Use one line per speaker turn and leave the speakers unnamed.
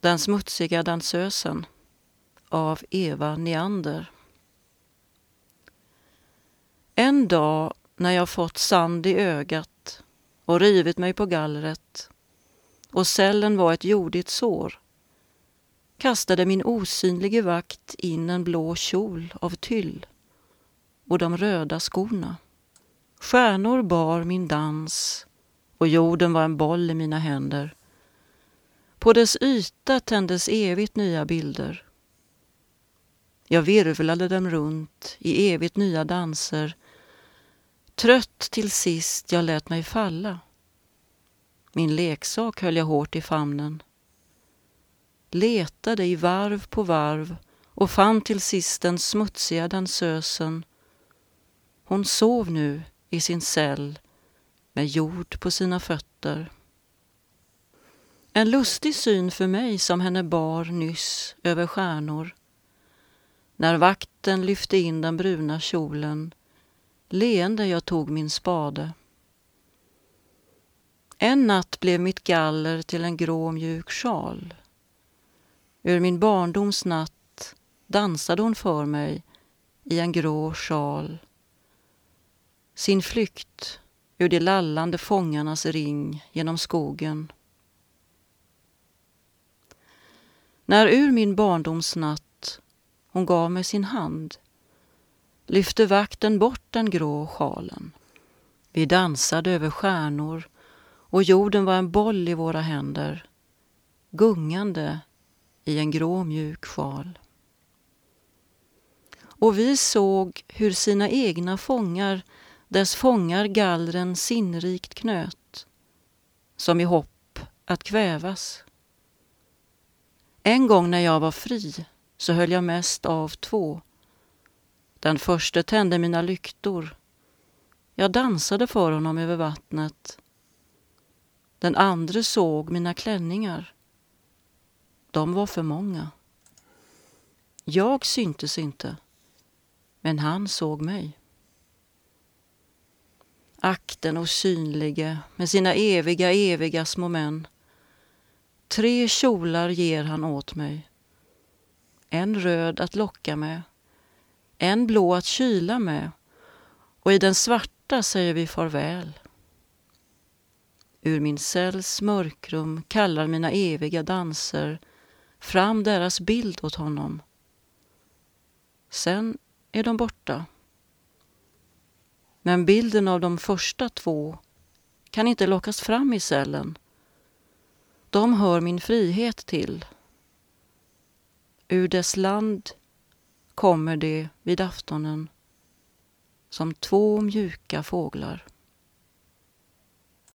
Den smutsiga dansösen av Eva Neander. En dag när jag fått sand i ögat och rivit mig på gallret och cellen var ett jordigt sår kastade min osynlige vakt in en blå kjol av tyll och de röda skorna. Stjärnor bar min dans och jorden var en boll i mina händer. På dess yta tändes evigt nya bilder. Jag virvlade dem runt i evigt nya danser Trött till sist jag lät mig falla. Min leksak höll jag hårt i famnen. Letade i varv på varv och fann till sist den smutsiga dansösen. Hon sov nu i sin cell med jord på sina fötter. En lustig syn för mig som henne bar nyss över stjärnor. När vakten lyfte in den bruna kjolen leende jag tog min spade. En natt blev mitt galler till en grå mjuk sjal. Ur min barndoms natt dansade hon för mig i en grå sjal. Sin flykt ur de lallande fångarnas ring genom skogen. När ur min barndoms natt hon gav mig sin hand lyfte vakten bort den grå sjalen. Vi dansade över stjärnor och jorden var en boll i våra händer, gungande i en grå mjuk sjal. Och vi såg hur sina egna fångar dess fångar gallren sinnrikt knöt, som i hopp att kvävas. En gång när jag var fri så höll jag mest av två den förste tände mina lyktor. Jag dansade för honom över vattnet. Den andra såg mina klänningar. De var för många. Jag syntes inte, men han såg mig. Ack, den osynlige med sina eviga, eviga små män. Tre kjolar ger han åt mig. En röd att locka med en blå att kyla med och i den svarta säger vi farväl. Ur min cells mörkrum kallar mina eviga danser fram deras bild åt honom. Sen är de borta. Men bilden av de första två kan inte lockas fram i cellen. De hör min frihet till. Ur dess land kommer det vid aftonen som två mjuka fåglar.